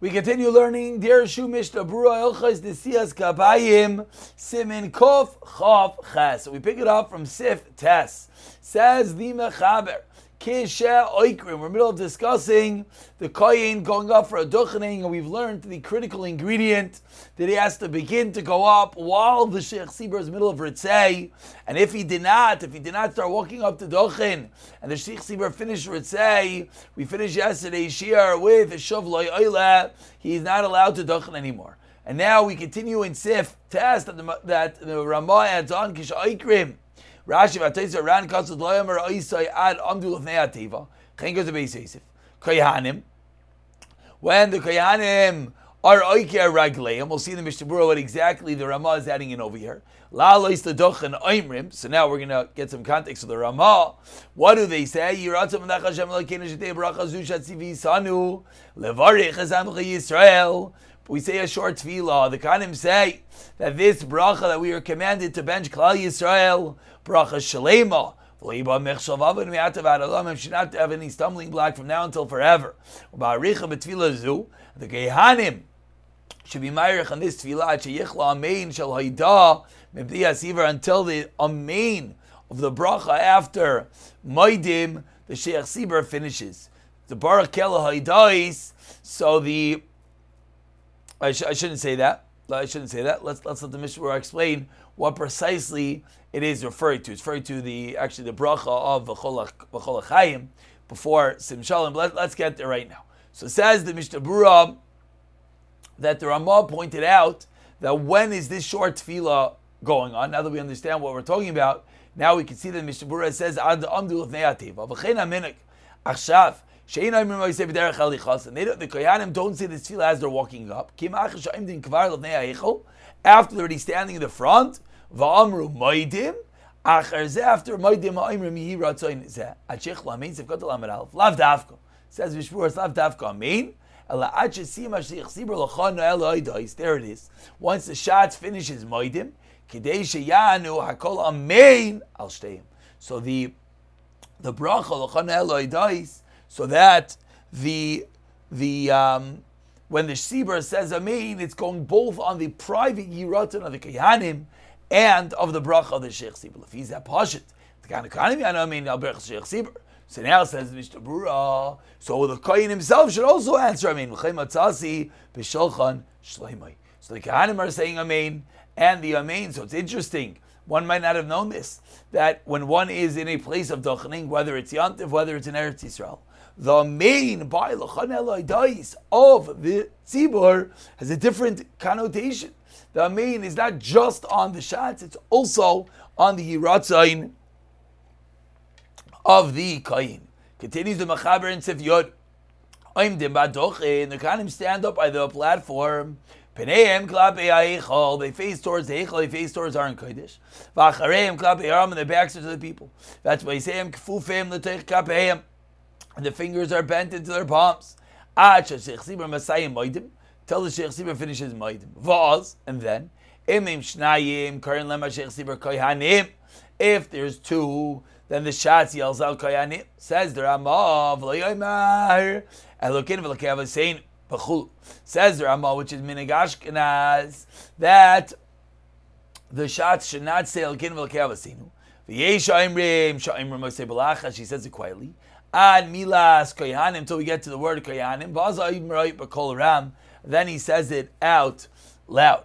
We continue learning Dirshu Mishnah Berurah Elchas Desias Kabayim Siman Kof Chav Ches. We pick it up from Sif Tes. Says the Mechaber. Kisha Oikrim. We're middle of discussing the koyin going up for a duchening, and we've learned the critical ingredient that he has to begin to go up while the Sheikh Sibur is middle of Ritzei. And if he did not, if he did not start walking up to duchen, and the Sheikh Sibur finished Ritzei, we finished yesterday Shir with Shav Loy Oile, he's not allowed to duchen anymore. And now we continue in Sif Tes that the, that the Ramah adds on Kisha Oikrim. Rashi v'atayzer ran kasud loyamer oisai ad amdu lefnei ativa. Chen goes Beis Yosef. When the Koyanim are oiker ragleim, we'll see in the Mishnah what exactly the Ramah is adding in over here. La lois ledochen oimrim. So now we're going to get some context of the Ramah. What do they say? Yiratzim menach Hashem elokeinu shetei bracha zushat tzivi sanu levarich ezamcha Yisrael. We say a short tefillah. The Kanim say that this bracha that we are commanded to bench Klal Yisrael bracha shalema. should not have any stumbling block from now until forever. The Gehanim should be myrich on this tefillah sheyichla amein shel haida mebdi until the amein of the bracha after maidim the sheikh sibur finishes. The barak kela haidais. So the I, sh- I shouldn't say that. I shouldn't say that. Let's let's let the Mishnah explain what precisely it is referring to. It's referring to the actually the bracha of v'chol Chaim before Sim Shalom. Let, us get there right now. So it says the Mishnah Berurah that the Ramah pointed out that when is this short tefillah going on? Now that we understand what we're talking about, now we can see that Mishnah Berurah says ad amdu aminik achshav. And they the Koyanim don't say this tefillah as they're walking up. After they're already standing in the front, after says Mishmur, Lav there it is. Once the shots finishes Moidim, Kidei Sheyanu Hakol Amein Al. So the the bracha Lachon Eloi so that the the um, when the Shibra says Amen, it's going both on the private Yiratan of the Kayanim and of the bracha of the Sheikh Sibur. If he's that Pashit, the Kayanim, mean, Al Sheikh Sibur. So now says Mishnah Berurah, so the Kayin himself should also answer Amen. B'sholchan shleimai. So the Kahanim are saying Amen and the Amen. So it's interesting. One might not have known this that when one is in a place of dochening, whether it's Yantiv, whether it's in Eretz Yisrael, the main by dice of the tzibur has a different connotation. The main is not just on the shots; it's also on the yiratzain of the kain. Continues the machaber in Sif Yod. I'm the badochin. The kanim stand up by the platform. Peneim klape ha'echol. They face towards the echol. They face towards Aron Kodesh. V'achareim klape aram. And their backs are to the people. That's why he say him kfufim l'teich kapeim and the fingers are bent into their palms. Tell the Sheikh Sibur finishes Maidim. Vaz, and then, Imim Shnayim, Karin Lema Sheikh Sibur Koyhanim. If there's two, then the Shatz yells out Koyhanim. Says the Ramav, Loyoymar, Elokin Velakav Bechul. Says the Ramah, which is Minagashkenaz, that the Shatz should not say Elokin Velakav Seinu. V'yesh Aimrim, Sha'imrim Mosei Balacha, she says it quietly ad milas koyanim until we get to the word koyanim. Then he says it out loud.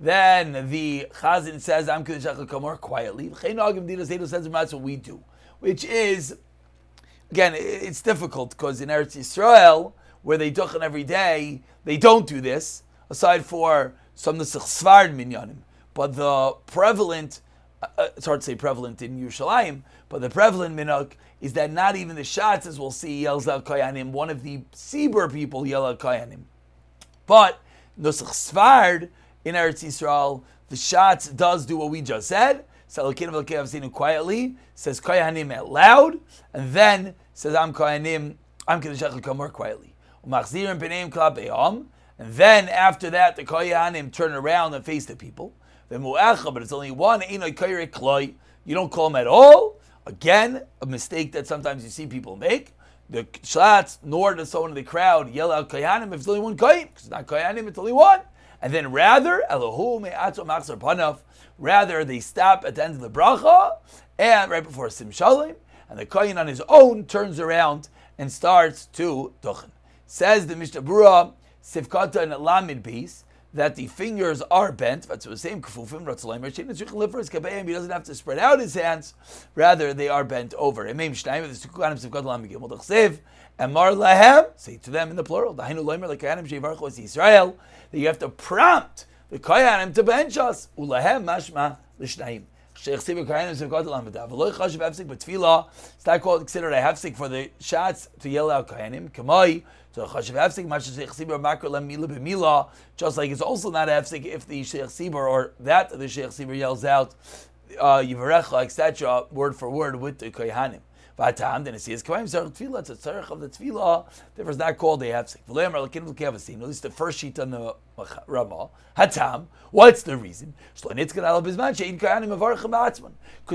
Then the chazan says I'm kamor quietly. says that's what we do, which is again it's difficult because in Eretz Yisrael where they duchen every day they don't do this aside for some of the minyanim. But the prevalent uh, it's hard to say prevalent in Yerushalayim, but the prevalent minhag is that not even the shots, as we'll see, yells out Kayanim. One of the Sibur people yell out Kayanim. But Nusach Svard in Eretz Yisrael, the shots does do what we just said. Salakin of quietly says Kayanim out loud, and then says I'm Kayanim, I'm Kedeshach Kamor quietly. And then after that, the Kayanim turn around and face the people but it's only one. You don't call him at all. Again, a mistake that sometimes you see people make. the shots, nor does someone in the crowd yell out Kayanim if it's only one Kayin, because it's not Kayanim, it's only one. And then rather, rather they stop at the end of the bracha, and right before Sim Shalim, and the Kayin on his own turns around and starts to Duchen. Says the Mishnah Berurah, Sivkata and Lamid piece, that the fingers are bent. That's the same kufufim. He doesn't have to spread out his hands; rather, they are bent over. And Mar lahem. Say to them in the plural. Israel that you have to prompt the koyanim to bench us. Ulahem mashma l'shnayim. It's not called considered a hefsik for the shots to yell out koyanim. Kamai so chashiv hefsik masha sheikh lem mila b'mila. Just like it's also not a if the sheikh or that the sheikh yells out uh, yivarecha etc. word for word with the koyanim. Vatam, then it says, Kavayim Tzarech Tefillah, it's a Tzarech of the Tefillah, therefore it's not called a Hefsek. V'leim Arlakin V'kevasin, at least the first sheet on the Ramah. Hatam, what's the reason? Because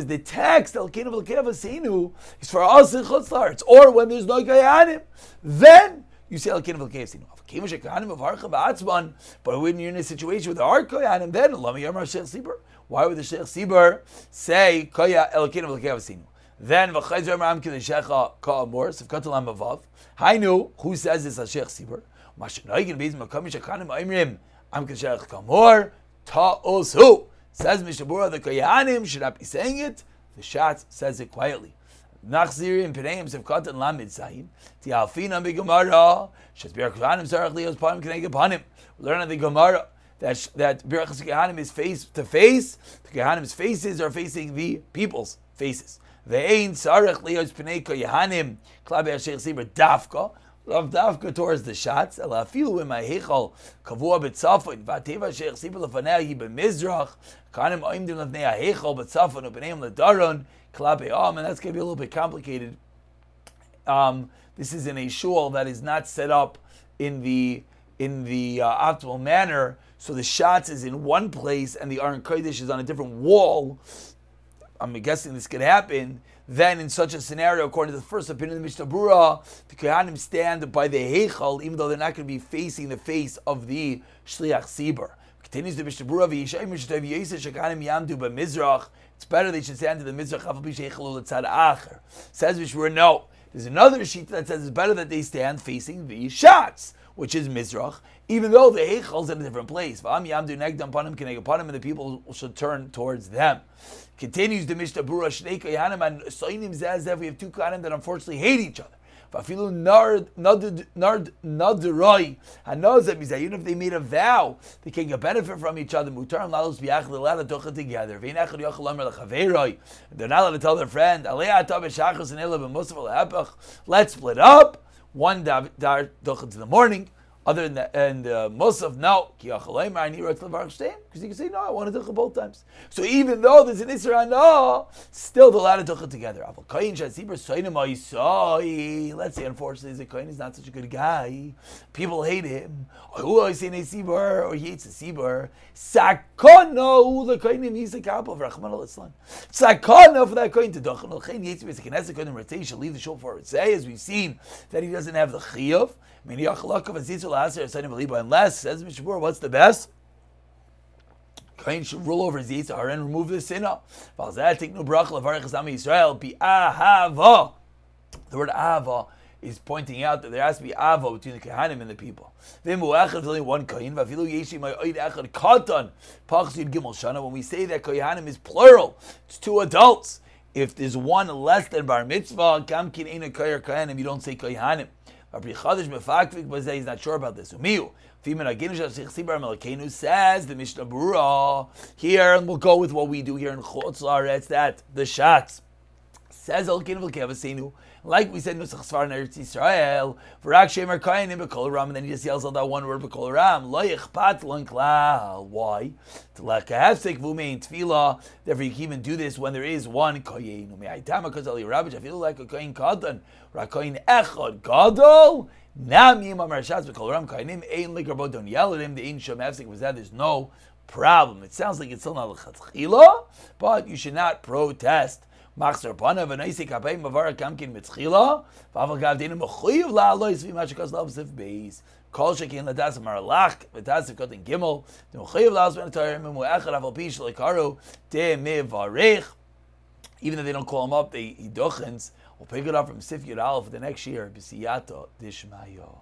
the text, Elkin V'kevasinu, is for us in Chutzlaritz, or when there's no Kayanim, then you say Elkin V'kevasinu. But when you're in a situation with the Ar Koyanim, then Lama Yamar Sheikh Sibur. Why would the Sheikh Sibur say Koya Elkin V'kevasinu? Then v'chayzer ma'am k'lishecha ka'amor sivkatalam avav. Hainu, who says this Sheikh Sibur? Mashanoigin bezim makam shakanim aimrim am k'lishech ka'amor ta'osu. Says Mishabura, the Koyanim should not be saying it. The Shat says it quietly. Nachziri and Peneim Sivkat Lamid Zayin. The Alfina Bigamara. Shazbir Koyanim Sarach Leos Panim Kneged Panim. Learn on the Gemara that that Birachas Kohanim is face to face. The Kohanim's faces are facing the people's faces. Ve'ein tzarech liyos pnei koyahanim klabe hashech sibur dafka. Love dafka towards the shots. Ela afilu in my heichal kavua b'tzafon v'ateva hashech sibur lefanei hi b'mizrach kanim oimdim lefnei ha'heichal b'tzafon u'pneim ledaron klabe am. And that's going to be a little bit complicated. Um, this is in a shul that is not set up in the in the uh, optimal manner. So the shots is in one place and the Aron Kodesh is on a different wall. I'm guessing this could happen, then in such a scenario, according to the first opinion of the Mishnah Berurah, the Kohanim stand by the Heichal, even though they're not going to be facing the face of the Shliach Sibur. Continues the Mishnah Brura, it's better they should stand to the Mizrach, says Mishnah no. There's another sheet that says it's better that they stand facing the shots, which is Mizrach, even though the Heichal's in a different place. And the people should turn towards them. Continues the Mishnah Bura Shnei Koyanim and Soinim Zazev. We have two Koyanim that unfortunately hate each other. Even if they made a vow, they can get benefit from each other. They're not allowed to tell their friend. Let's split up. One tocha to the morning. Other than that, and uh, Musaf, no, because you can say, no, I want to do both times. So even though there's an Isra, no, still the latter it together. Let's say, unfortunately, Zikayin is not such a good guy. People hate him. Or he hates the Sibur. Sakono, the Kainim, he's a of Rahman al Islam. Sakono for that Kain to Dochan al Chain, Yates, Knesset, Kainim, rotation, leave the show for it. Say, as we've seen, that he doesn't have the Chiyuv. Unless, says Mishabur, what's the best? Kain should rule over his Yitzhar and remove the sinner. The word Ava is pointing out that there has to be Ava between the Kehanim and the people. There's only one Kain. When we say that Kehanim is plural, it's two adults. If there's one less than Bar Mitzvah, Kamkin ain't a Kayanim, you don't say Kehanim. Rabbi Chadash Mefakvik was he's not sure about this. Umiu. Says the Mishnah Berurah here, and we'll go with what we do here in Chutz It's that the shots says Elkin V'Kevasenu like we said, Nusach Sfar Eretz Yisrael, V'rak Shemer Kayanim B'Kol Ram, and then he just yells out that one word B'Kol Ram, Lo Yichpat Lon Klal. Why? Lekahefsek V'Umein Tefillah, therefore you can even do this when there is one Kayin. Ume'aytama Kazal Yirabish, I feel like a Kayin Kadan, Rakayin Echad Gadol, Nam Yimam Rashaz B'Kol Ram Kayanim, Ein Likarbo, don't yell at him, the Ein Shem Hefsek was that, there's no problem. It sounds like it's still not L'Chatchila, but you should not protest Machzer Panav and Kapay Mavar Kamkin Mitzchila, Dinu Mechuyev Beis. Kol Shekin Ladas Vatas er Kotin Gimel, Mechuyev. Even if they don't call him up, they he dochens. We'll pick it up from Sif Yud Aleph for the next year. B'siyata Dishmayo.